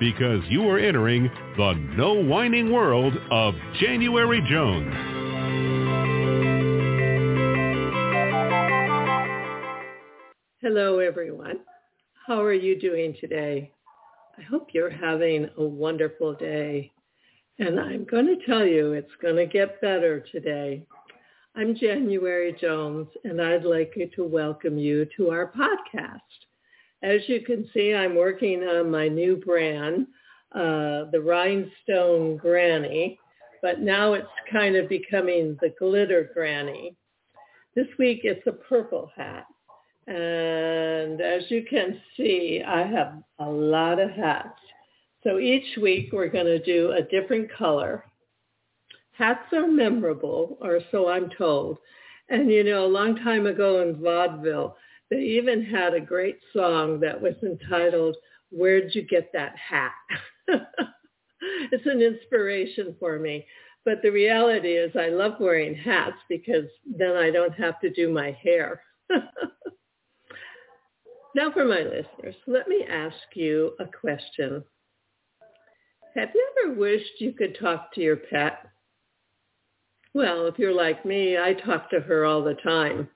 because you are entering the no whining world of January Jones. Hello, everyone. How are you doing today? I hope you're having a wonderful day. And I'm going to tell you it's going to get better today. I'm January Jones, and I'd like to welcome you to our podcast. As you can see, I'm working on my new brand, uh, the Rhinestone Granny, but now it's kind of becoming the Glitter Granny. This week it's a purple hat. And as you can see, I have a lot of hats. So each week we're going to do a different color. Hats are memorable, or so I'm told. And you know, a long time ago in vaudeville, they even had a great song that was entitled, Where'd You Get That Hat? it's an inspiration for me. But the reality is I love wearing hats because then I don't have to do my hair. now for my listeners, let me ask you a question. Have you ever wished you could talk to your pet? Well, if you're like me, I talk to her all the time.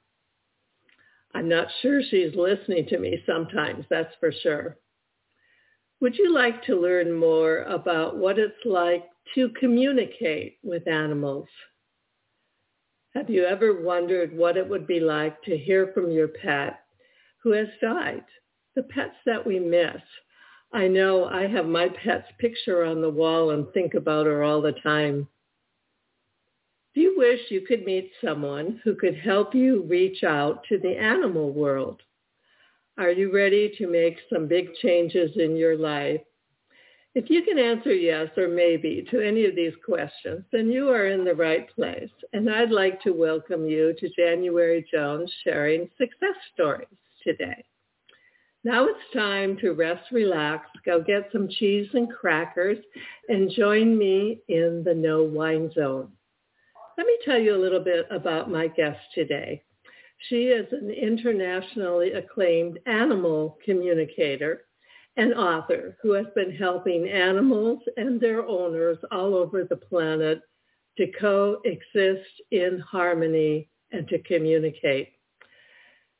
I'm not sure she's listening to me sometimes, that's for sure. Would you like to learn more about what it's like to communicate with animals? Have you ever wondered what it would be like to hear from your pet who has died? The pets that we miss. I know I have my pet's picture on the wall and think about her all the time. Do you wish you could meet someone who could help you reach out to the animal world? Are you ready to make some big changes in your life? If you can answer yes or maybe to any of these questions, then you are in the right place. And I'd like to welcome you to January Jones sharing success stories today. Now it's time to rest, relax, go get some cheese and crackers, and join me in the no Wine zone. Let me tell you a little bit about my guest today. She is an internationally acclaimed animal communicator and author who has been helping animals and their owners all over the planet to coexist in harmony and to communicate.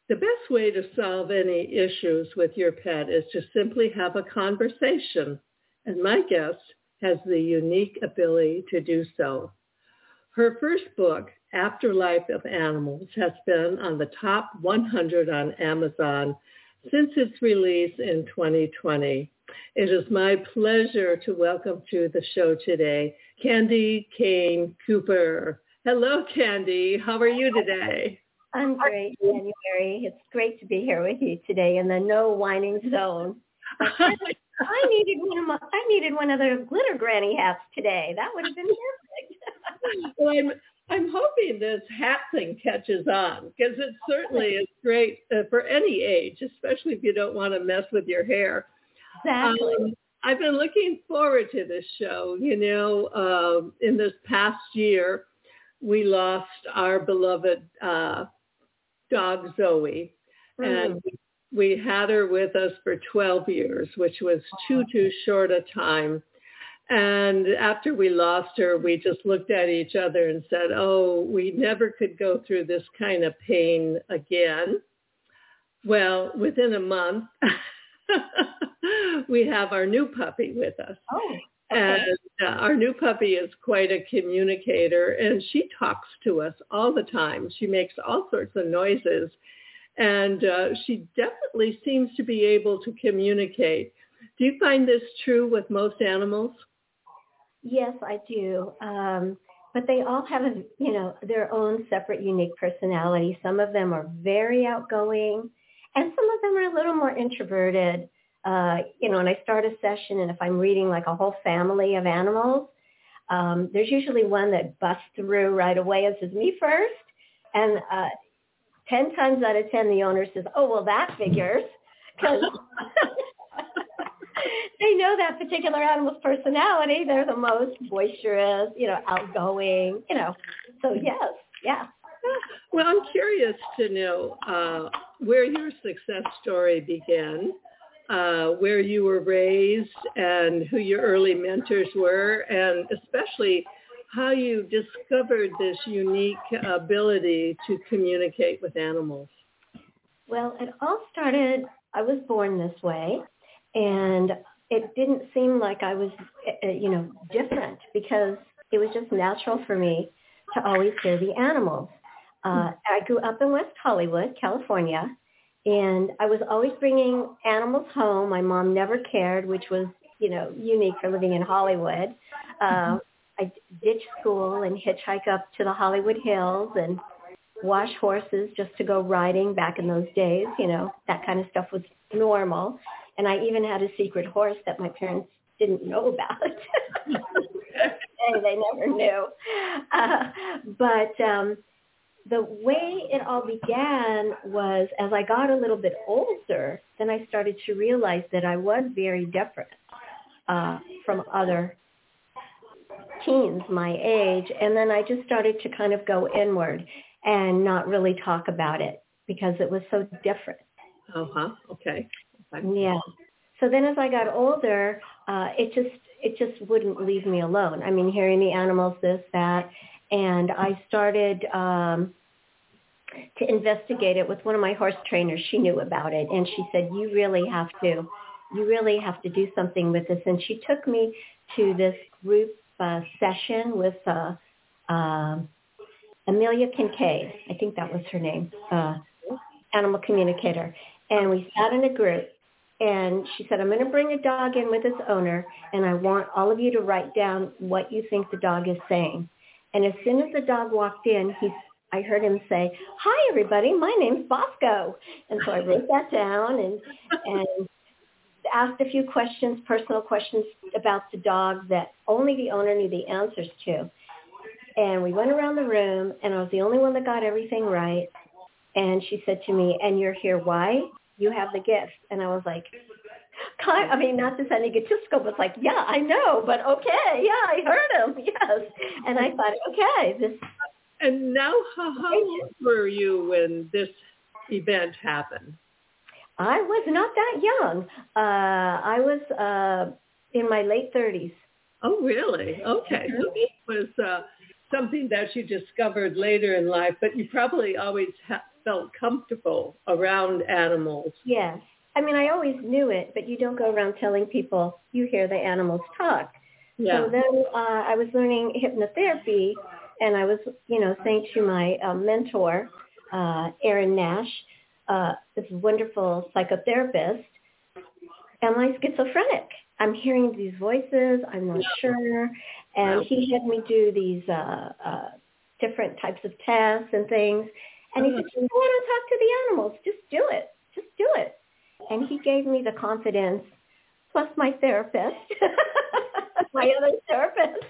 The best way to solve any issues with your pet is to simply have a conversation. And my guest has the unique ability to do so. Her first book, Afterlife of Animals, has been on the top 100 on Amazon since its release in 2020. It is my pleasure to welcome to the show today, Candi Cane Cooper. Hello, Candy. How are you today? I'm great, January. It's great to be here with you today in the no whining zone. I needed one of my, I needed one of the glitter granny hats today. That would have been perfect. Well, I'm I'm hoping this hat thing catches on because it certainly is great uh, for any age, especially if you don't want to mess with your hair. Exactly. Um, I've been looking forward to this show. You know, uh, in this past year, we lost our beloved uh, dog Zoe, mm. and we had her with us for 12 years, which was too too short a time. And after we lost her, we just looked at each other and said, "Oh, we never could go through this kind of pain again." Well, within a month. we have our new puppy with us. Oh. Okay. And uh, our new puppy is quite a communicator and she talks to us all the time. She makes all sorts of noises and uh, she definitely seems to be able to communicate. Do you find this true with most animals? Yes, I do. Um, but they all have, a, you know, their own separate, unique personality. Some of them are very outgoing and some of them are a little more introverted. Uh, you know, and I start a session, and if I'm reading like a whole family of animals, um, there's usually one that busts through right away and says, me first. And uh, 10 times out of 10, the owner says, oh, well, that figures. Because they know that particular animal's personality. They're the most boisterous, you know, outgoing, you know. So yes, yeah. Well, I'm curious to know uh, where your success story began, uh, where you were raised, and who your early mentors were, and especially how you discovered this unique ability to communicate with animals. Well, it all started, I was born this way, and it didn't seem like I was, uh, you know, different because it was just natural for me to always hear the animals. Uh, I grew up in West Hollywood, California, and I was always bringing animals home. My mom never cared, which was, you know, unique for living in Hollywood. Uh, I ditched school and hitchhike up to the Hollywood Hills and wash horses just to go riding back in those days. You know, that kind of stuff was normal. And I even had a secret horse that my parents didn't know about. they never knew. Uh, but um, the way it all began was as I got a little bit older, then I started to realize that I was very different uh, from other teens my age. And then I just started to kind of go inward and not really talk about it because it was so different. Uh-huh. Okay. Yeah. So then as I got older, uh, it just it just wouldn't leave me alone. I mean, hearing the animals, this, that, and I started um, to investigate it with one of my horse trainers. She knew about it, and she said, "You really have to, you really have to do something with this." And she took me to this group uh, session with uh, uh, Amelia Kincaid. I think that was her name, uh, animal communicator. And we sat in a group, and she said, I'm going to bring a dog in with its owner, and I want all of you to write down what you think the dog is saying. And as soon as the dog walked in, he, I heard him say, "Hi, everybody. My name's Bosco." And so I wrote that down and and asked a few questions, personal questions about the dog that only the owner knew the answers to. And we went around the room, and I was the only one that got everything right. And she said to me, "And you're here why? You have the gift." And I was like, kind, I mean, not to sound egotistical, but it's like, yeah, I know, but okay, yeah, I heard him, yes. And I thought, okay, this. And now, how, how old were you when this event happened? I was not that young. Uh, I was uh, in my late 30s. Oh, really? Okay. So it was uh, something that you discovered later in life, but you probably always ha- felt comfortable around animals. Yes. I mean, I always knew it, but you don't go around telling people you hear the animals talk. Yeah. So then uh, I was learning hypnotherapy, and I was, you know, saying to my uh, mentor, uh, Aaron Nash, uh, this wonderful psychotherapist, am I schizophrenic? I'm hearing these voices. I'm not sure. And he had me do these uh, uh, different types of tests and things. And he said, you want to talk to the animals. Just do it. Just do it and he gave me the confidence, plus my therapist, my other therapist.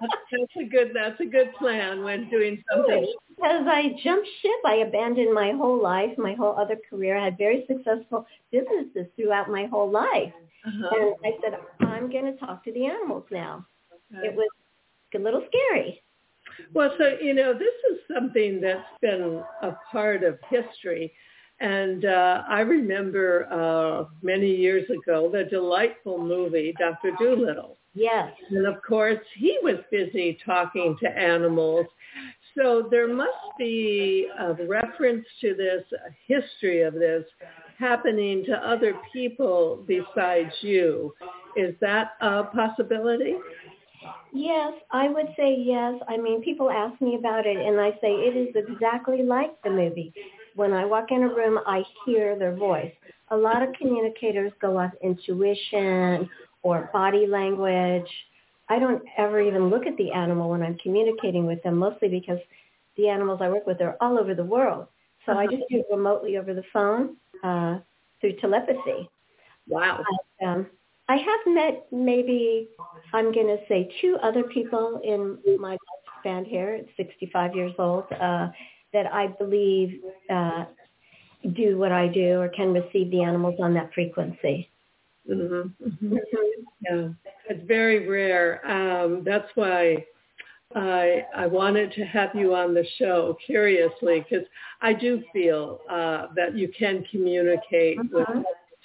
that's a good that's a good plan when doing something. Because I jumped ship, I abandoned my whole life, my whole other career. I had very successful businesses throughout my whole life, uh-huh. and I said I'm going to talk to the animals now. Okay. It was a little scary. Well, so you know, this is something that's been a part of history. And uh, I remember uh, many years ago the delightful movie Dr. Dolittle. Yes. And of course, he was busy talking to animals. So there must be a reference to this, a history of this happening to other people besides you. Is that a possibility? Yes, I would say yes. I mean, people ask me about it and I say it is exactly like the movie. When I walk in a room, I hear their voice. A lot of communicators go off intuition or body language. I don't ever even look at the animal when I'm communicating with them, mostly because the animals I work with are all over the world. So I just do it remotely over the phone uh, through telepathy. Wow. But, um, I have met maybe, I'm going to say, two other people in my band here at 65 years old uh, that I believe uh, do what I do or can receive the animals on that frequency. Mm-hmm. Mm-hmm. Yeah, it's very rare. Um, that's why I I wanted to have you on the show. Curiously, because I do feel uh, that you can communicate uh-huh. with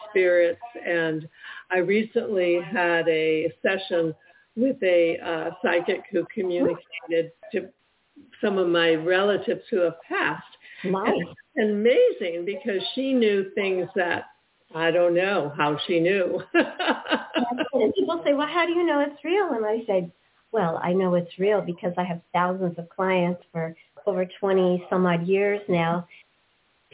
spirits, and I recently had a session with a uh, psychic who communicated to some of my relatives who have passed. Nice. Amazing because she knew things that I don't know how she knew. and people say, well, how do you know it's real? And I say, well, I know it's real because I have thousands of clients for over 20 some odd years now.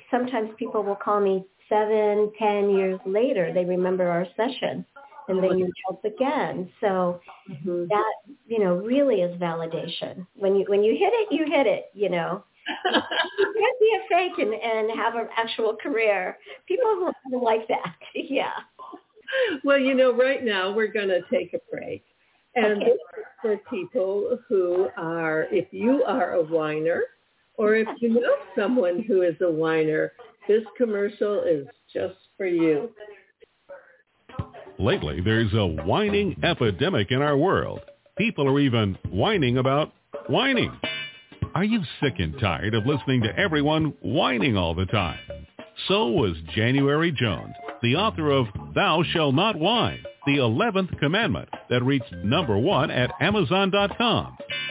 Sometimes people will call me seven, ten years later. They remember our session and they need help again. So mm-hmm. that, you know, really is validation. When you when you hit it, you hit it, you know you can't be a fake and, and have an actual career. People like that. yeah. Well, you know, right now we're going to take a break. And okay. for people who are, if you are a whiner or if you know someone who is a whiner, this commercial is just for you. Lately, there's a whining epidemic in our world. People are even whining about whining. Are you sick and tired of listening to everyone whining all the time? So was January Jones, the author of Thou Shall Not Whine, the 11th commandment that reached number one at Amazon.com.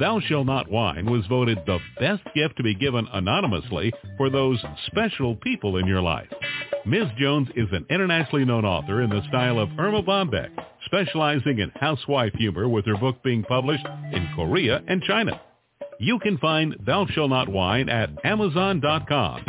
Thou Shall Not Whine was voted the best gift to be given anonymously for those special people in your life. Ms. Jones is an internationally known author in the style of Erma Bombeck, specializing in housewife humor with her book being published in Korea and China. You can find Thou Shall Not Whine at Amazon.com.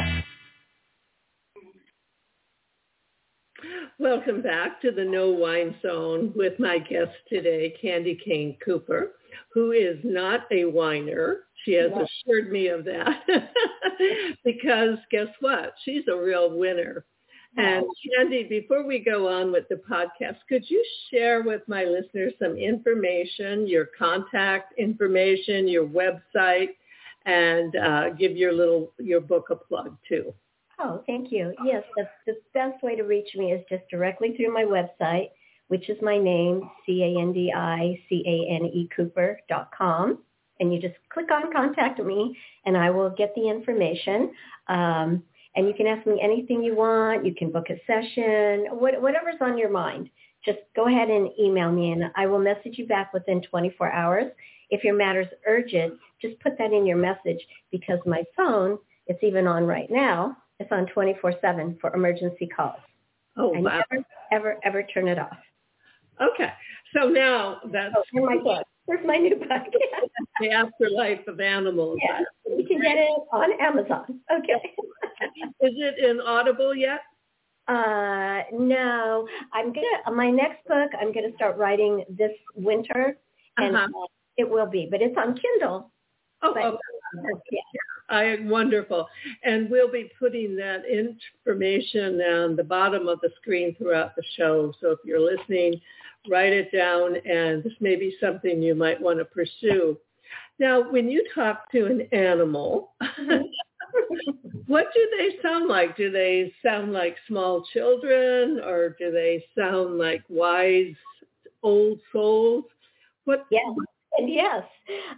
Welcome back to the No Whine Zone with my guest today, Candi Cane Cooper, who is not a whiner. She has yes. assured me of that because guess what? She's a real winner. And Candi, before we go on with the podcast, could you share with my listeners some information, your contact information, your website, and uh, give your little your book a plug too? Oh, thank you. Yes, the, the best way to reach me is just directly through my website, which is my name, C-A-N-D-I-C-A-N-E Cooper dot com. And you just click on contact me and I will get the information. Um, and you can ask me anything you want. You can book a session, what, whatever's on your mind. Just go ahead and email me and I will message you back within 24 hours. If your matter's urgent, just put that in your message because my phone, it's even on right now, it's on 24-7 for emergency calls. Oh, and wow. never, ever, ever turn it off. Okay. So now that's... Oh, my book. There's my new book. the Afterlife of Animals. Yeah. You can get it on Amazon. Okay. Is it in Audible yet? Uh, no, I'm gonna. My next book, I'm gonna start writing this winter, and Uh-huh. uh, it will be, but it's on Kindle. Oh, But- okay. Yeah. I wonderful. And we'll be putting that information on the bottom of the screen throughout the show. So if you're listening, write it down and this may be something you might want to pursue. Now, when you talk to an animal, what do they sound like? Do they sound like small children or do they sound like wise old souls? What Yes. Yes,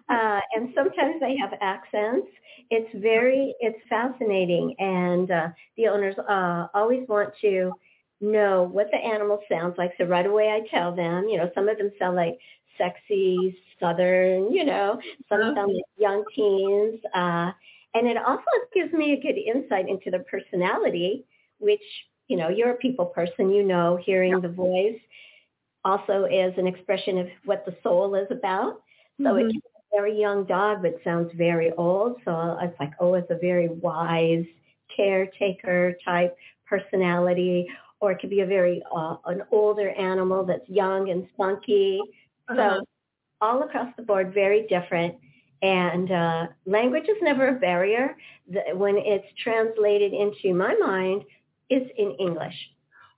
uh, and sometimes they have accents. It's very, it's fascinating, and uh, the owners uh, always want to know what the animal sounds like. So right away, I tell them. You know, some of them sound like sexy Southern. You know, some Uh-huh. sound like young teens, uh, and it also gives me a good insight into their personality, which you know, you're a people person. You know, hearing the voice also is an expression of what the soul is about. So Mhm. it can be a very young dog, but sounds very old. So it's like, oh, it's a very wise caretaker type personality, or it could be a very uh, an older animal that's young and spunky. Uh-huh. So all across the board, very different. And uh, language is never a barrier. The, when it's translated into my mind, it's in English.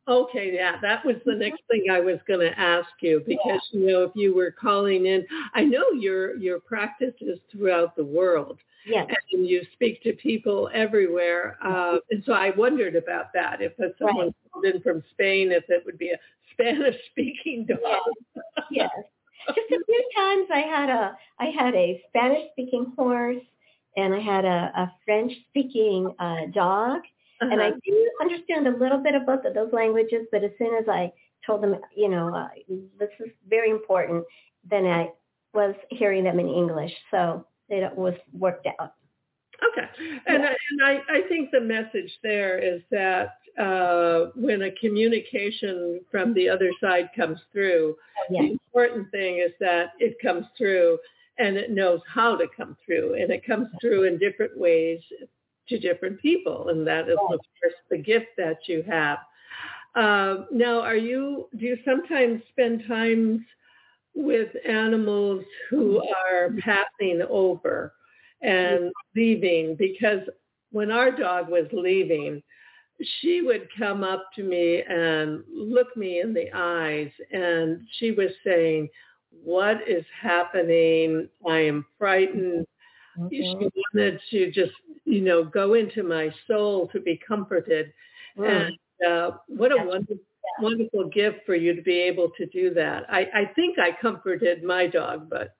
Okay, yeah, that was the next thing I was going to ask you because you know if you were calling in, I know your your practice is throughout the world Yes. and you speak to people everywhere, uh, and so I wondered about that. If someone Right. called in from Spain, if it would be a Spanish-speaking dog. yes. Just a few times I had a I had a Spanish speaking horse and I had a, a French speaking uh, dog and I Uh-huh. do understand a little bit of both of those languages, but as soon as I told them, you know, uh, this is very important, then I was hearing them in English, so it was worked out. Okay. And, I, and I, I think the message there is that uh, when a communication from the other side comes through, Yes. the important thing is that it comes through and it knows how to come through. And it comes through in different ways to different people. And that is, of course, the gift that you have. Uh, now, are you, do you sometimes spend times with animals who are passing over and leaving? Because when our dog was leaving, she would come up to me and look me in the eyes and she was saying, what is happening? I am frightened. She wanted to just, you know, go into my soul to be comforted. Mm. And uh, what a wonderful, wonderful gift for you to be able to do that. I, I think I comforted my dog, but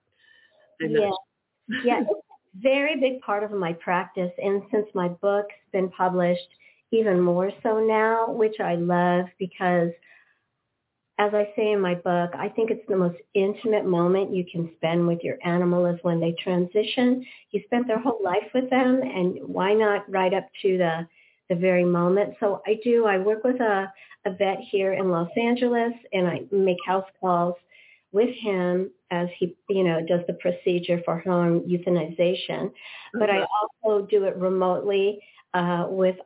Yeah. yeah, very big part of my practice. And since my book's been published, even more so now, which I love because as I say in my book, I think it's the most intimate moment you can spend with your animal is when they transition. You spent their whole life with them and why not right up to the the very moment. So I do, I work with a, a vet here in Los Angeles and I make house calls with him as he, you know, does the procedure for home euthanization. But I also do it remotely uh, with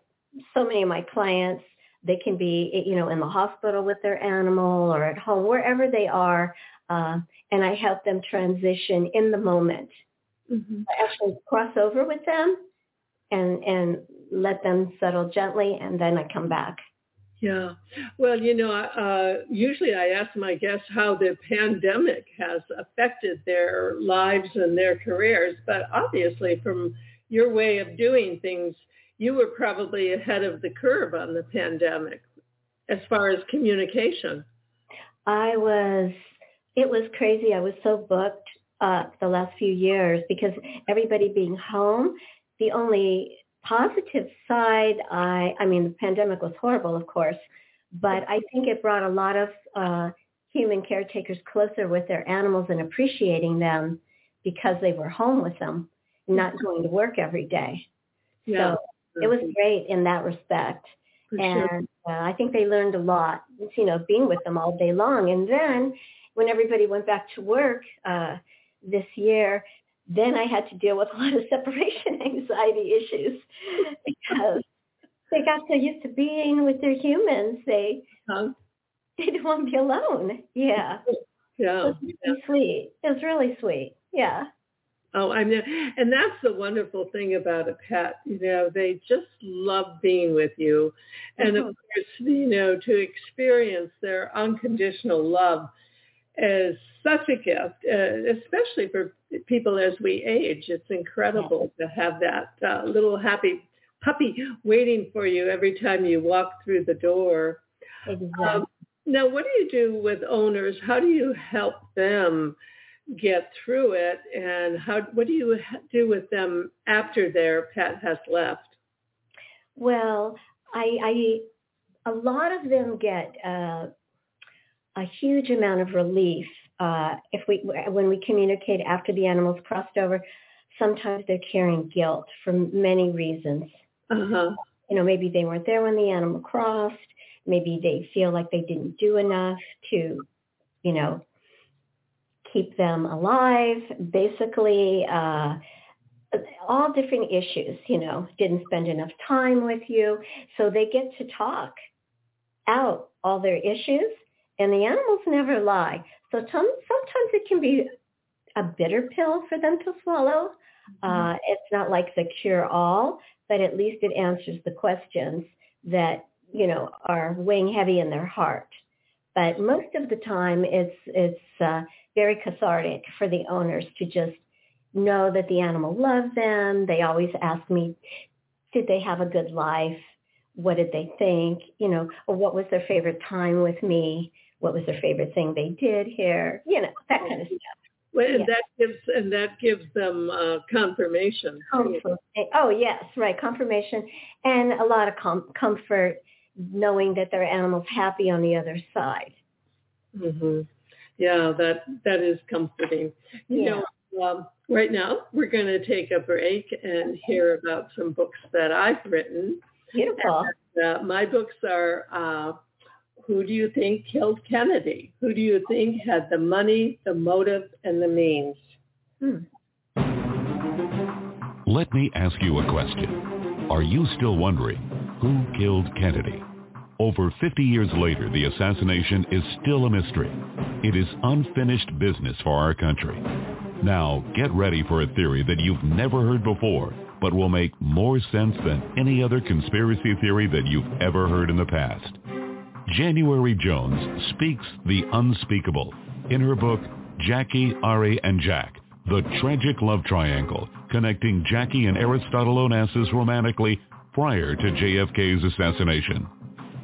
so many of my clients. They can be, you know, in the hospital with their animal or at home, wherever they are, uh, and I help them transition in the moment. Mhm. I actually cross over with them and and let them settle gently, and then I come back. Yeah. Well, you know, uh, usually I ask my guests how the pandemic has affected their lives and their careers, but obviously from your way of doing things, you were probably ahead of the curve on the pandemic as far as communication. I was, it was crazy. I was so booked uh, the last few years because everybody being home, the only positive side, I, I mean, the pandemic was horrible, of course, but I think it brought a lot of uh, human caretakers closer with their animals and appreciating them because they were home with them, not going to work every day. Yeah. So it was great in that respect. And uh, I think they learned a lot, you know, being with them all day long. And then when everybody went back to work uh, this year, then I had to deal with a lot of separation anxiety issues because they got so used to being with their humans, they Huh? they didn't want to be alone. Yeah. Yeah. It was really sweet. It was really sweet. Yeah. Oh, I mean, and that's the wonderful thing about a pet. You know, they just love being with you, and of Mhm. course, you know, to experience their unconditional love is such a gift, uh, especially for people as we age. It's incredible to have that uh, little happy puppy waiting for you every time you walk through the door. Exactly. Um, now, what do you do with owners? How do you help them get through it, and how what do you do with them after their pet has left? Well, I, I, a lot of them get uh, a huge amount of relief uh, if we when we communicate after the animal's crossed over. Sometimes they're carrying guilt for many reasons. Uh huh. You know, maybe they weren't there when the animal crossed. Maybe they feel like they didn't do enough to, you know, keep them alive. Basically, uh, all different issues, you know, didn't spend enough time with you. So they get to talk out all their issues and the animals never lie. So some, sometimes it can be a bitter pill for them to swallow. Uh, it's not like the cure all, but at least it answers the questions that, you know, are weighing heavy in their heart. But most of the time it's, it's uh, very cathartic for the owners to just know that the animal loved them. They always ask me, did they have a good life? What did they think? You know, or what was their favorite time with me? What was their favorite thing they did here? You know, that kind of stuff. Well, and Yeah. that gives and that gives them uh, confirmation. Comfort. Oh yes, right. Confirmation and a lot of com- comfort knowing that their animal's happy on the other side. Mm-hmm. Yeah, that that is comforting. You Yeah. know, um, right now we're going to take a break and hear about some books that I've written. Beautiful. Uh, my books are uh, Who Do You Think Killed Kennedy? Who do you think had the money, the motive, and the means? Hmm. Let me ask you a question. Are you still wondering who killed Kennedy? Over 50 years later, the assassination is still a mystery. It is unfinished business for our country. Now, get ready for a theory that you've never heard before, but will make more sense than any other conspiracy theory that you've ever heard in the past. January Jones speaks the unspeakable in her book Jackie, Ari, and Jack, the tragic love triangle connecting Jackie and Aristotle Onassis romantically prior to JFK's assassination.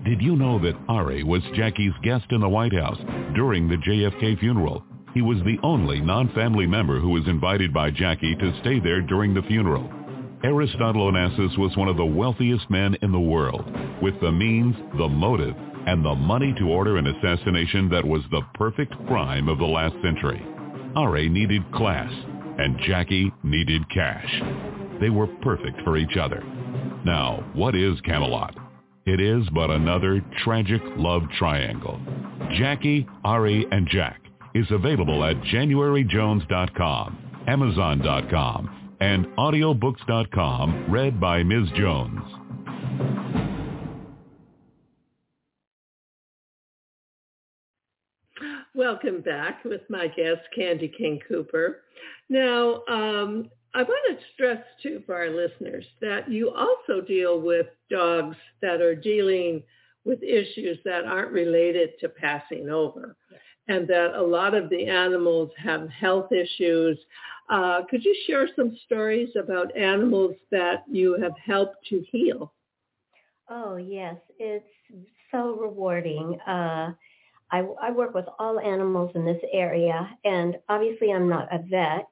Did you know that Ari was Jackie's guest in the White House during the JFK funeral? He was the only non-family member who was invited by Jackie to stay there during the funeral. Aristotle Onassis was one of the wealthiest men in the world, with the means, the motive, and the money to order an assassination that was the perfect crime of the last century. Ari needed class, and Jackie needed cash. They were perfect for each other. Now, what is Camelot? It is but another tragic love triangle. Jackie, Ari, and Jack is available at januaryjones.com, amazon.com, and audiobooks.com, read by Ms. Jones. Welcome back with my guest, Candi Cane Cooper. Now, um, I want to stress too for our listeners that you also deal with dogs that are dealing with issues that aren't related to passing over and that a lot of the animals have health issues. Uh, could you share some stories about animals that you have helped to heal? Oh yes, it's so rewarding. Uh, I, I work with all animals in this area, and obviously I'm not a vet,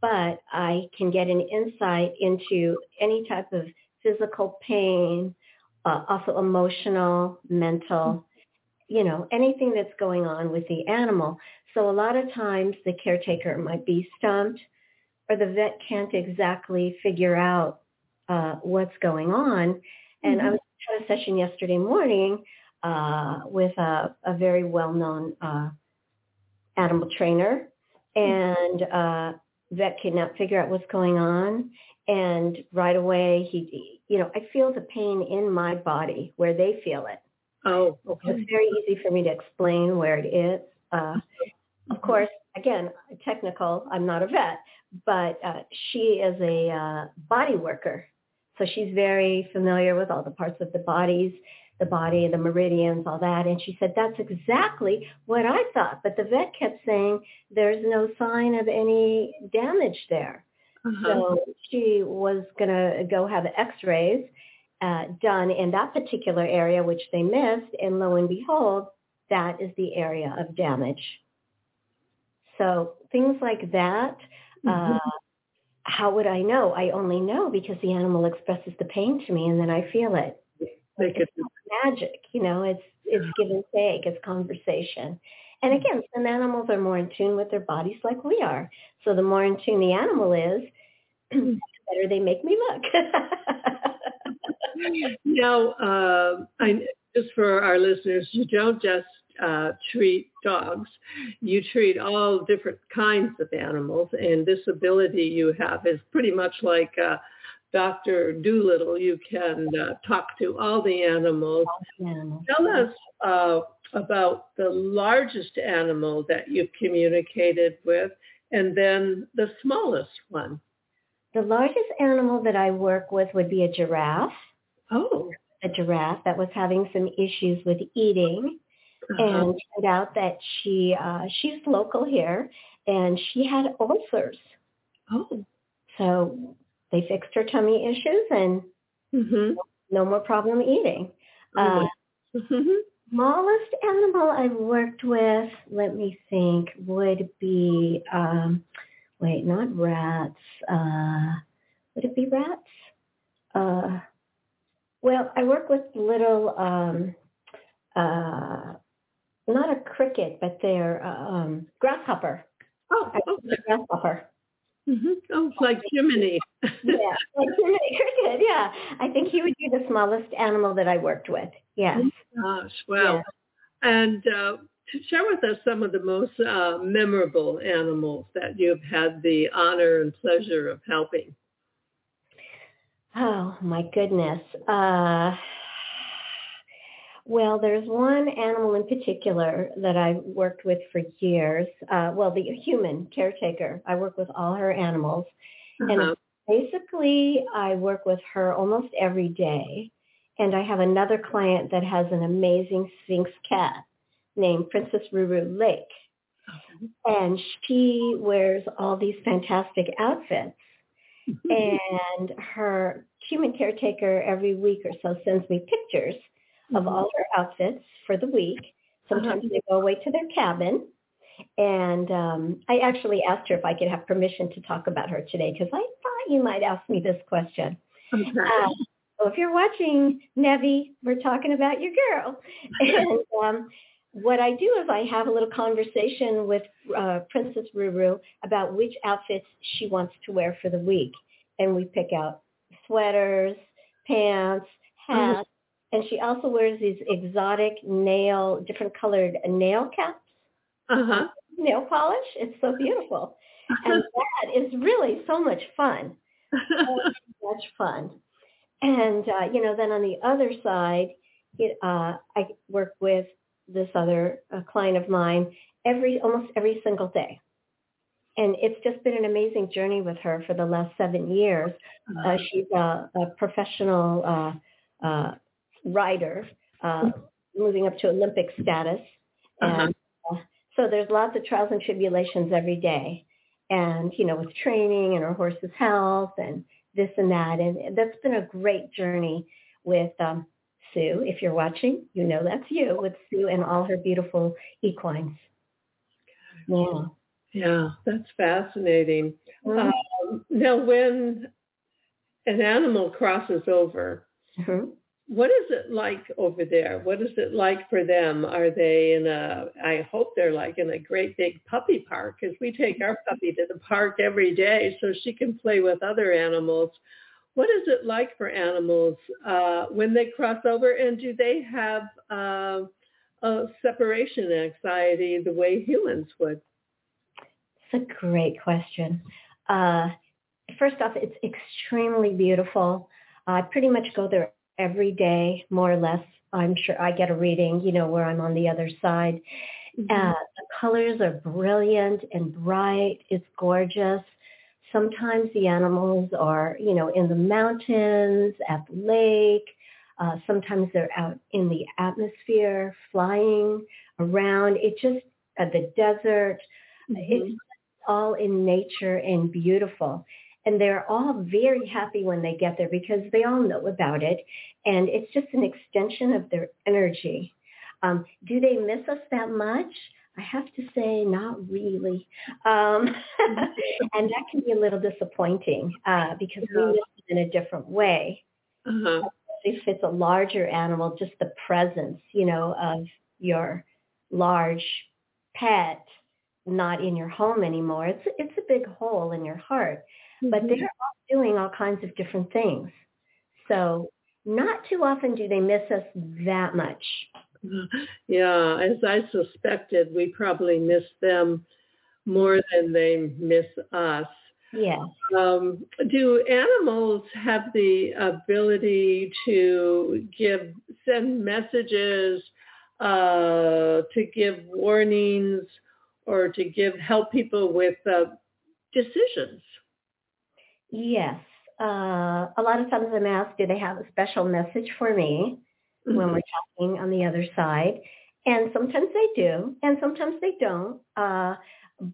but I can get an insight into any type of physical pain, uh, also emotional, mental, you know, anything that's going on with the animal. So a lot of times the caretaker might be stumped or the vet can't exactly figure out uh, what's going on. And I was had a session yesterday morning uh, with a, a very well-known uh, animal trainer, and uh, vet could not figure out what's going on. And right away, he you know, I feel the pain in my body where they feel it. Oh, okay. It's very easy for me to explain where it is. Uh, of course, again, technical, I'm not a vet, but uh, she is a uh, body worker. So she's very familiar with all the parts of the bodies, the body, the meridians, all that. And she said, that's exactly what I thought. But the vet kept saying, there's no sign of any damage there. Uh-huh. So she was going to go have x-rays uh, done in that particular area, which they missed. And lo and behold, that is the area of damage. So things like that, mm-hmm. uh, how would I know? I only know because the animal expresses the pain to me and then I feel it. It's magic, you know, it's, it's give and take, it's conversation. And again, some animals are more in tune with their bodies like we are. So the more in tune the animal is, the better they make me look. now, uh, I, just for our listeners, you don't just uh, treat dogs. You treat all different kinds of animals, and this ability you have is pretty much like uh, Dr. Dolittle. You can uh, talk to all the animals. Tell us uh, about the largest animal that you've communicated with, and then the smallest one. The largest animal that I work with would be a giraffe. Oh. A giraffe that was having some issues with eating uh-huh. and turned out that she uh, she's local here, and she had ulcers. Oh, so they fixed her tummy issues, and mm-hmm. no more problem eating. Uh, mm-hmm. Smallest animal I've worked with, let me think, would be um, wait, not rats. Uh, would it be rats? Uh, well, I work with little um, uh, not a cricket, but they're uh, um, grasshopper. Oh, okay. grasshopper. Mm-hmm. Oh, like Jiminy. Yeah, like cricket. Yeah, I think he would be the smallest animal that I worked with. Yes. Oh, gosh, wow. Yeah. And uh, to share with us some of the most uh, memorable animals that you've had the honor and pleasure of helping. Oh my goodness. Uh, well, there's one animal in particular that I've worked with for years. Uh, well, the human caretaker. I work with all her animals. Uh-huh. And basically, I work with her almost every day. And I have another client that has an amazing Sphynx cat named Princess Ruru Lake. Uh-huh. And she wears all these fantastic outfits. and her human caretaker every week or so sends me pictures of all her outfits for the week. Sometimes they go away to their cabin. And um, I actually asked her if I could have permission to talk about her today because I thought you might ask me this question. Okay. Uh, so if you're watching, Nevi, we're talking about your girl. and um, what I do is I have a little conversation with uh, Princess Ruru about which outfits she wants to wear for the week. And we pick out sweaters, pants, hats, and she also wears these exotic nail, different colored nail caps. Uh-huh. Nail polish. It's so beautiful. and that is really so much fun. so much fun. And, uh, you know, then on the other side, it, uh, I work with this other uh, client of mine every, almost every single day. And it's just been an amazing journey with her for the last seven years. Uh, she's a, a professional uh, uh, rider, uh, moving up to Olympic status. Uh-huh. And so there's lots of trials and tribulations every day. And, you know, with training and our horse's health and this and that. And that's been a great journey with um, Sue. If you're watching, you know that's you with Sue and all her beautiful equines. Yeah. Yeah, that's fascinating. Mm-hmm. Um, now, when an animal crosses over, mm-hmm what is it like over there? What is it like for them? Are they in a, I hope they're like in a great big puppy park because we take our puppy to the park every day so she can play with other animals. What is it like for animals uh, when they cross over and do they have uh, a separation anxiety the way humans would? It's a great question. Uh, first off, it's extremely beautiful I pretty much go there every day, more or less. I'm sure I get a reading, you know, where I'm on the other side. Mm-hmm. Uh, the colors are brilliant and bright. It's gorgeous. Sometimes the animals are, you know, in the mountains, at the lake. Uh, sometimes they're out in the atmosphere, flying around. It just, uh, the desert. Mm-hmm. It's all in nature and beautiful. And they're all very happy when they get there because they all know about it. And it's just an extension of their energy. Um, do they miss us that much? I have to say, not really. Um, and that can be a little disappointing uh, because yeah. we miss it in a different way. Uh-huh. If it's a larger animal, just the presence, you know, of your large pet not in your home anymore. It's it's a big hole in your heart. Mm-hmm. But they're all doing all kinds of different things. So not too often do they miss us that much. Yeah, as I suspected, we probably miss them more than they miss us. Yeah. Um, do animals have the ability to give send messages, uh, to give warnings, or to give help people with uh, decisions? Yes. Uh, a lot of times I'm asked, do they have a special message for me mm-hmm. when we're talking on the other side? And sometimes they do, and sometimes they don't. Uh,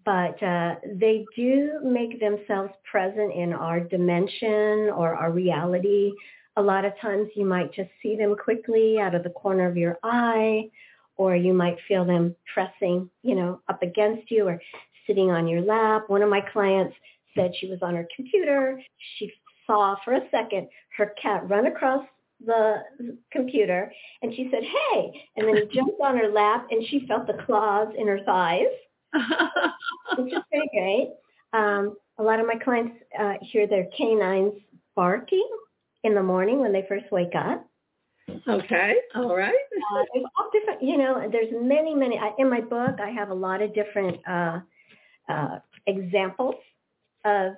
but uh, they do make themselves present in our dimension or our reality. A lot of times you might just see them quickly out of the corner of your eye, or you might feel them pressing, you know, up against you or sitting on your lap. One of my clients said she was on her computer. She saw for a second her cat run across the computer and she said, hey, and then he jumped on her lap and she felt the claws in her thighs, which is very great. Um, a lot of my clients uh, hear their canines barking in the morning when they first wake up. Okay, all right. uh, there's all different, you know, there's many, many. I, in my book, I have a lot of different uh, uh, examples of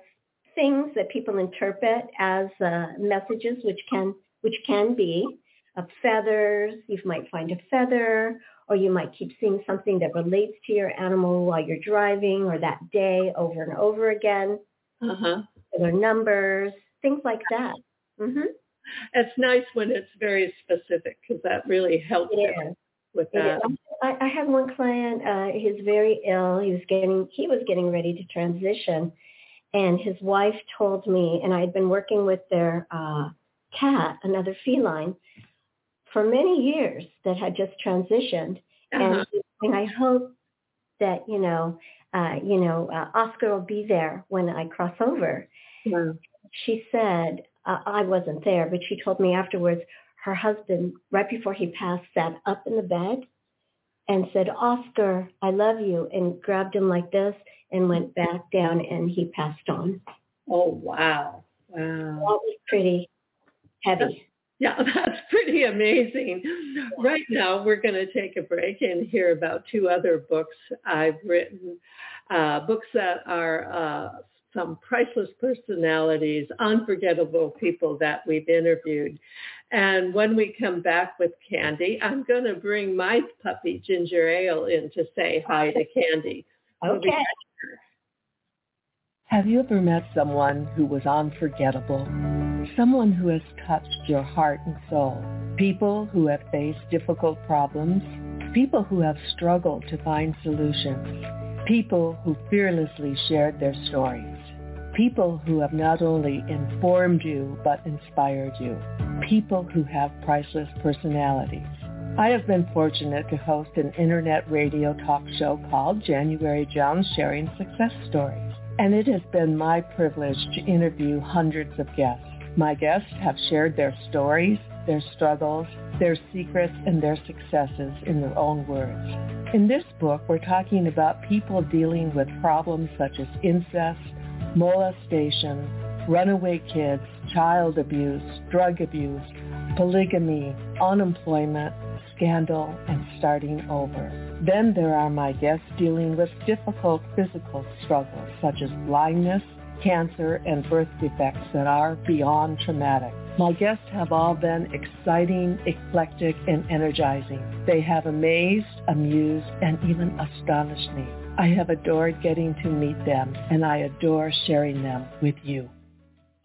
things that people interpret as uh, messages, which can which can be of feathers. You might find a feather, or you might keep seeing something that relates to your animal while you're driving, or that day over and over again. Uh-huh. Their numbers, things like that. Mm-hmm. It's nice when it's very specific because that really helps with that. I, I had one client. Uh, he's very ill. He was getting he was getting ready to transition, and his wife told me, and I had been working with their uh, cat, another feline, for many years that had just transitioned, uh-huh. and, and I hope that you know, uh, you know, uh, Oscar will be there when I cross over. She said, uh, I wasn't there, but she told me afterwards her husband, right before he passed, sat up in the bed and said, Oscar, I love you, and grabbed him like this and went back down and he passed on. Oh, wow. Wow. That was pretty heavy. Yeah, that's pretty amazing. Right now, we're going to take a break and hear about two other books I've written, uh, books that are uh, some priceless personalities, unforgettable people that we've interviewed. And when we come back with Candi, I'm going to bring my puppy Ginger Ale in to say hi to Candi. Okay. Have you ever met someone who was unforgettable? Someone who has touched your heart and soul? People who have faced difficult problems? People who have struggled to find solutions? People who fearlessly shared their stories? People who have not only informed you but inspired you? People who have priceless personalities? I have been fortunate to host an internet radio talk show called January Jones Sharing Success Stories and it has been my privilege to interview hundreds of guests. My guests have shared their stories, their struggles, their secrets, and their successes in their own words. In this book, we're talking about people dealing with problems such as incest, molestation, runaway kids, child abuse, drug abuse, polygamy, unemployment, scandal, and starting over. Then there are my guests dealing with difficult physical struggles such as blindness, cancer, and birth defects that are beyond traumatic. My guests have all been exciting, eclectic, and energizing. They have amazed, amused, and even astonished me. I have adored getting to meet them, and I adore sharing them with you.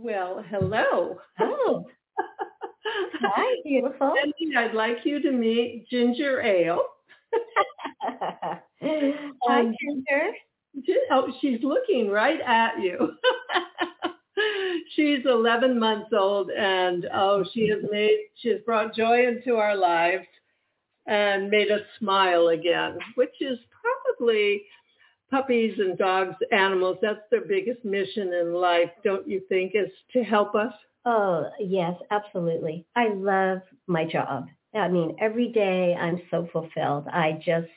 Well, hello. Oh. Hi, beautiful. I'd like you to meet Ginger Ale. Hi, Um, Ginger. Oh, she's looking right at you. she's 11 months old and oh, she has made, she has brought joy into our lives and made us smile again, which is probably puppies and dogs, animals. That's their biggest mission in life, don't you think, is to help us? Oh, yes, absolutely. I love my job. I mean, every day I'm so fulfilled. I just,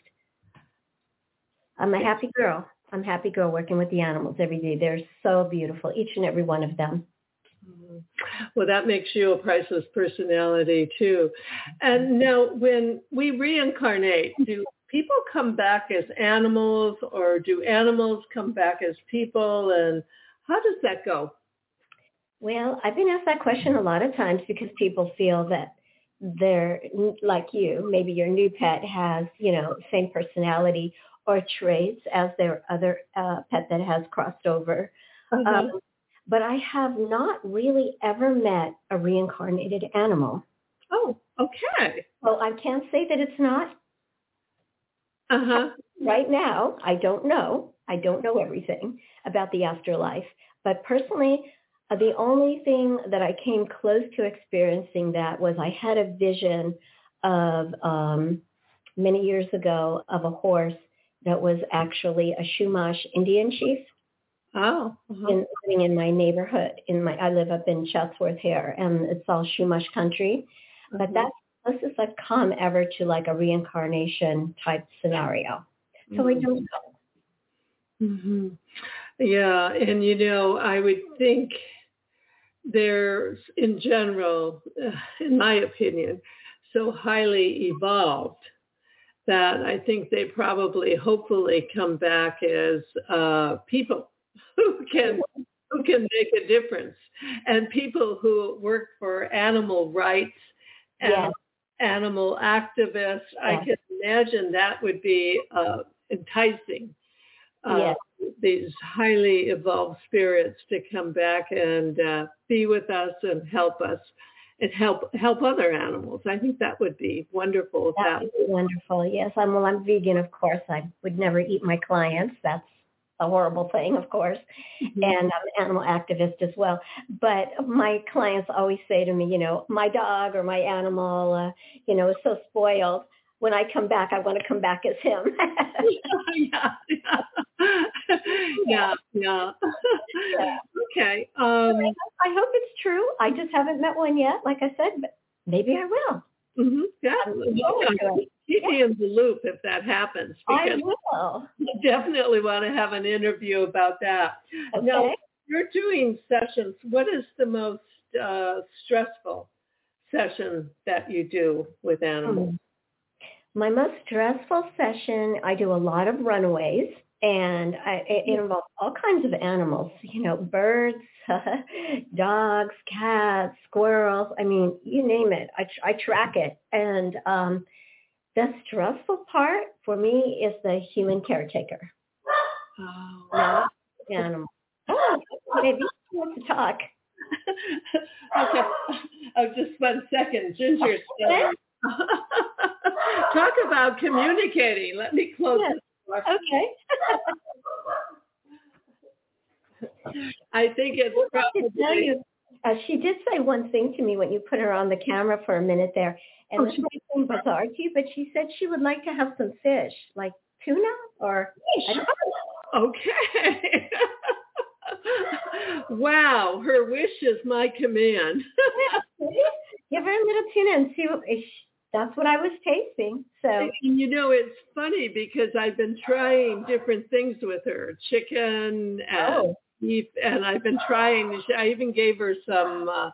I'm a happy girl. I'm a happy girl working with the animals every day. They're so beautiful, each and every one of them. Mm-hmm. Well, that makes you a priceless personality too. And now when we reincarnate, do people come back as animals or do animals come back as people? And how does that go? Well, I've been asked that question a lot of times because people feel that they're like you. Maybe your new pet has, you know, same personality or traits as their other uh, pet that has crossed over. Um, but I have not really ever met a reincarnated animal. oh, okay. Well, I can't say that it's not Uh-huh. right now. I don't know. I don't know everything about the afterlife. But personally, uh, the only thing that I came close to experiencing that was I had a vision of um, many years ago of a horse that was actually a Chumash Indian chief Oh. uh-huh. in, living in my neighborhood. In my, I live up in Chatsworth here, and it's all Chumash country. But Mhm. Closest I've come ever to like a reincarnation type scenario. So I don't know. hmm Yeah, and you know, I would think there's, in general, uh, in my opinion, so highly evolved that I think they probably, hopefully, come back as uh, people who can who can make a difference, and people who work for animal rights and Yes. Animal activists. I can imagine that would be uh, enticing uh, Yes. these highly evolved spirits to come back and uh, be with us and help us and help help other animals. I think that would be wonderful. That that would be wonderful. Yes, I'm well. I'm vegan, of course. I would never eat my clients. That's a horrible thing, of course. Mm-hmm. And I'm an animal activist as well. But my clients always say to me, you know, my dog or my animal, uh, you know, is so spoiled. When I come back, I want to come back as him. yeah, yeah, yeah, yeah. Yeah. okay. Um, I hope it's true. I just haven't met one yet, like I said, but maybe I will. Mhm, yeah. I'm looking forward to it. Keep me in the loop if that happens I will. I definitely want to have an interview about that. Okay. Now, you're doing sessions. What is the most uh, stressful session that you do with animals? My most stressful session, I do a lot of runaways, and I, it, involves all kinds of animals. You know, birds, dogs, cats, squirrels. I mean, you name it. I, I track it, and um, the stressful part for me is the human caretaker, Oh, not the animal. Oh, maybe. wants to talk. okay. Oh, just one second. Ginger. Talk about communicating. Let me close Yes. this. Okay. I think it's I have tell probably you, uh, she did say one thing to me when you put her on the camera for a minute there, and Oh, this she might seem bizarre to you, but she said she would like to have some fish, like tuna or don't okay. wow, her wish is my command. give her a little tuna and see what. she- That's what I was tasting. So And you know, it's funny because I've been trying different things with her, chicken and oh, beef, and I've been trying. I even gave her some uh,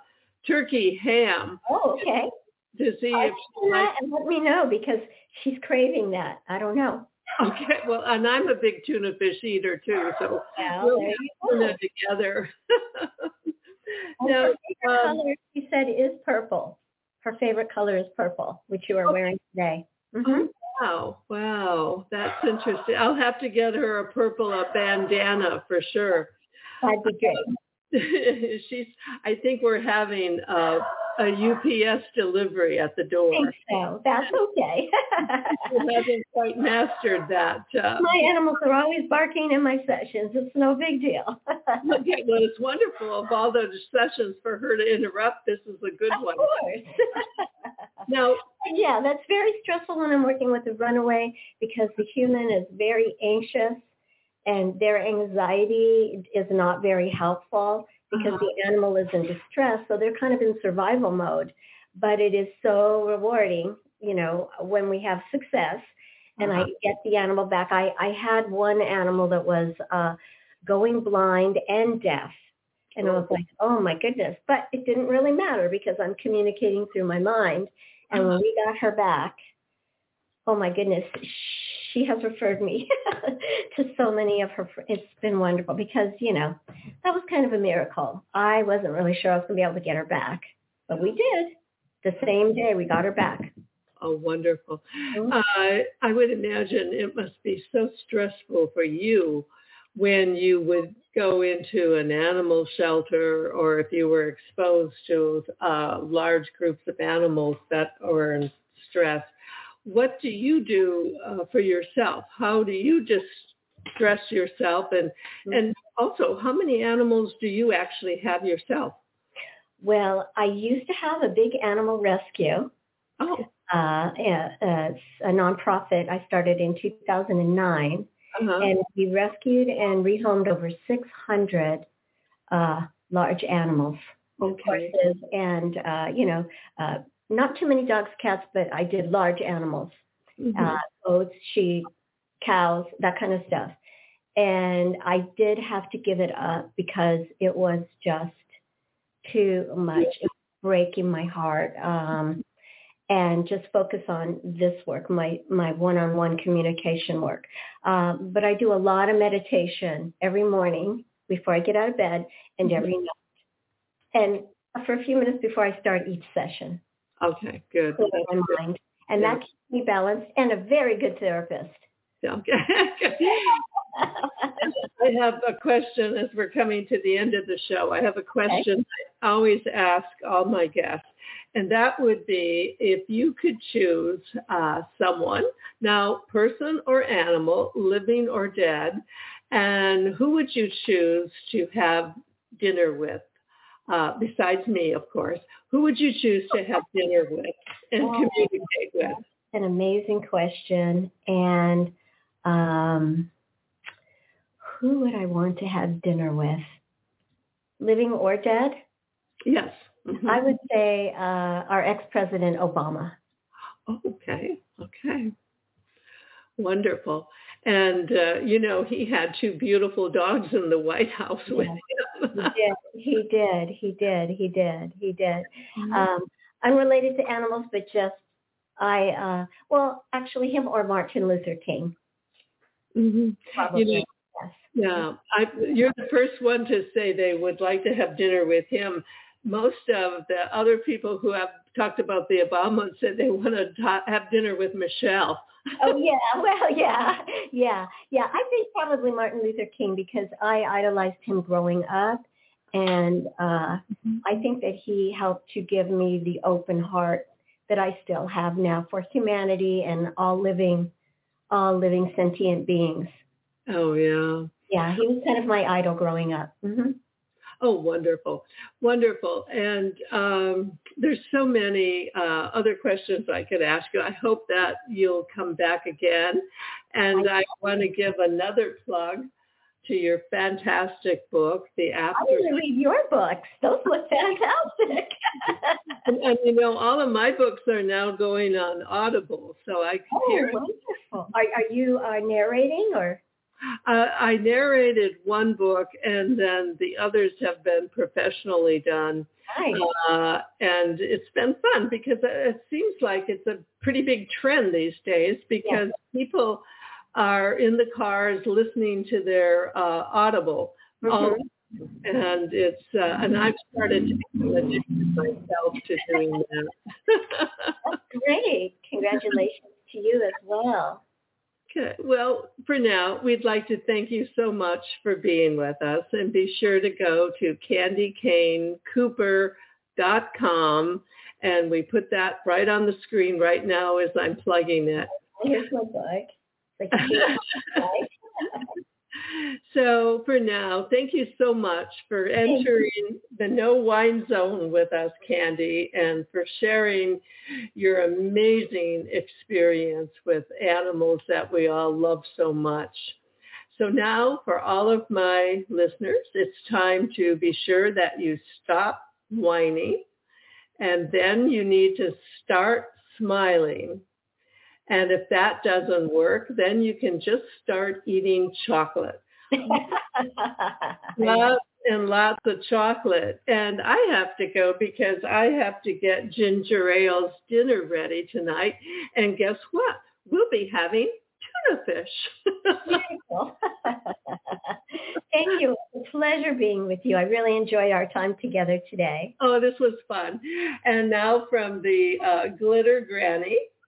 turkey ham oh, okay. to see I'll if she likes. and let me know because she's craving that. I don't know. Okay, well, and I'm a big tuna fish eater too, so Well, we'll have go. tuna together. Now, um, color, she said, is purple. Her favorite color is purple, which you are wearing today. hmm Wow, wow, that's interesting. I'll have to get her a purple a bandana for sure. That'd be great. She's. I think we're having a, a UPS delivery at the I door. think so. That's okay. We haven't quite mastered that. Uh, my animals are always barking in my sessions. It's no big deal. okay, well, it's wonderful of all those sessions for her to interrupt. This is a good of one. course. Now, yeah, that's very stressful when I'm working with a runaway because the human is very anxious and their anxiety is not very helpful because Uh-huh. the animal is in distress. So they're kind of in survival mode. But it is so rewarding, you know, when we have success and I Uh-huh. get the animal back. I, I had one animal that was uh, going blind and deaf. And I was like, oh my goodness. But it didn't really matter because I'm communicating through my mind. And when we got her back, oh my goodness, she has referred me to so many of her. It's been wonderful because, you know, that was kind of a miracle. I wasn't really sure I was going to be able to get her back, but we did. The same day we got her back. oh, wonderful. Mhm. Uh, I would imagine it must be so stressful for you when you would go into an animal shelter or if you were exposed to uh, large groups of animals that are in stress. What do you do uh, for yourself? How do you just stress yourself? And, and also, how many animals do you actually have yourself? Well, I used to have a big animal rescue. Oh, Uh, yeah, uh, a nonprofit I started in 2009. uh-huh. and we rescued and rehomed over 600 uh, large animals, okay. horses, and uh, you know, uh, not too many dogs, cats, but I did large animals, Mhm. uh, goats, sheep, cows, that kind of stuff. And I did have to give it up because it was just too much. It was breaking my heart. Um, and just focus on this work, my, my one-on-one communication work. Um, but I do a lot of meditation every morning before I get out of bed and every night. And for a few minutes before I start each session, Okay, good. clear That's my good. mind. And that keeps me balanced and a very good therapist. Okay. I have a question as we're coming to the end of the show. I have a question I always ask all my guests, and that would be if you could choose uh, someone, now person or animal, living or dead, and who would you choose to have dinner with? Uh, besides me, of course, who would you choose to have dinner with and Oh. communicate with? An amazing question. And um, who would I want to have dinner with? Living or dead? Yes. Mhm. I would say uh, our ex-president Obama. Okay. Okay. Wonderful. And, uh, you know, he had two beautiful dogs in the White House with him. He did. He did. He did. He did. He did. Mm-hmm. Um, unrelated to animals, but just I. Uh, well, actually, him or Martin Luther King. Mhm. Probably. You know, yes. yeah, I, you're the first one to say they would like to have dinner with him. Most of the other people who have talked about the Obama said they want to ta- have dinner with Michelle. Oh yeah. Well, yeah, yeah, yeah. I think probably Martin Luther King because I idolized him growing up, And uh, mm-hmm. I think that he helped to give me the open heart that I still have now for humanity and all living, all living sentient beings. Oh yeah. Yeah, he was kind of my idol growing up. Mm-hmm. Oh, wonderful, wonderful. And um, there's so many uh, other questions I could ask you. I hope that you'll come back again. And I, I want to give another plug to your fantastic book, The After. I want to read your books. Those look fantastic. and, and, you know, all of my books are now going on Audible, so I can oh, hear. wonderful. Are, are you uh, narrating or? Uh, I narrated one book, and then the others have been professionally done. Nice. Uh, and it's been fun because it seems like it's a pretty big trend these days because yeah. people are in the cars listening to their uh, Audible. Mm-hmm. Um, and it's uh, and I've started to addicted myself to doing that. That's great! Congratulations to you as well. Well, for now, we'd like to thank you so much for being with us and be sure to go to candicanecooper.com and we put that right on the screen right now as I'm plugging it. Here's my book. so for now, thank you so much for entering the No Whine Zone with us, Candi, and for sharing your amazing experience with animals that we all love so much. So now for all of my listeners, it's time to be sure that you stop whining and then you need to start smiling. And if that doesn't work, then you can just start eating chocolate. lots and lots of chocolate. And I have to go because I have to get Ginger Ale's dinner ready tonight. And guess what? We'll be having tuna fish. Thank you. It's a pleasure being with you. I really enjoyed our time together today. Oh, this was fun. And now from the uh, Glitter Granny,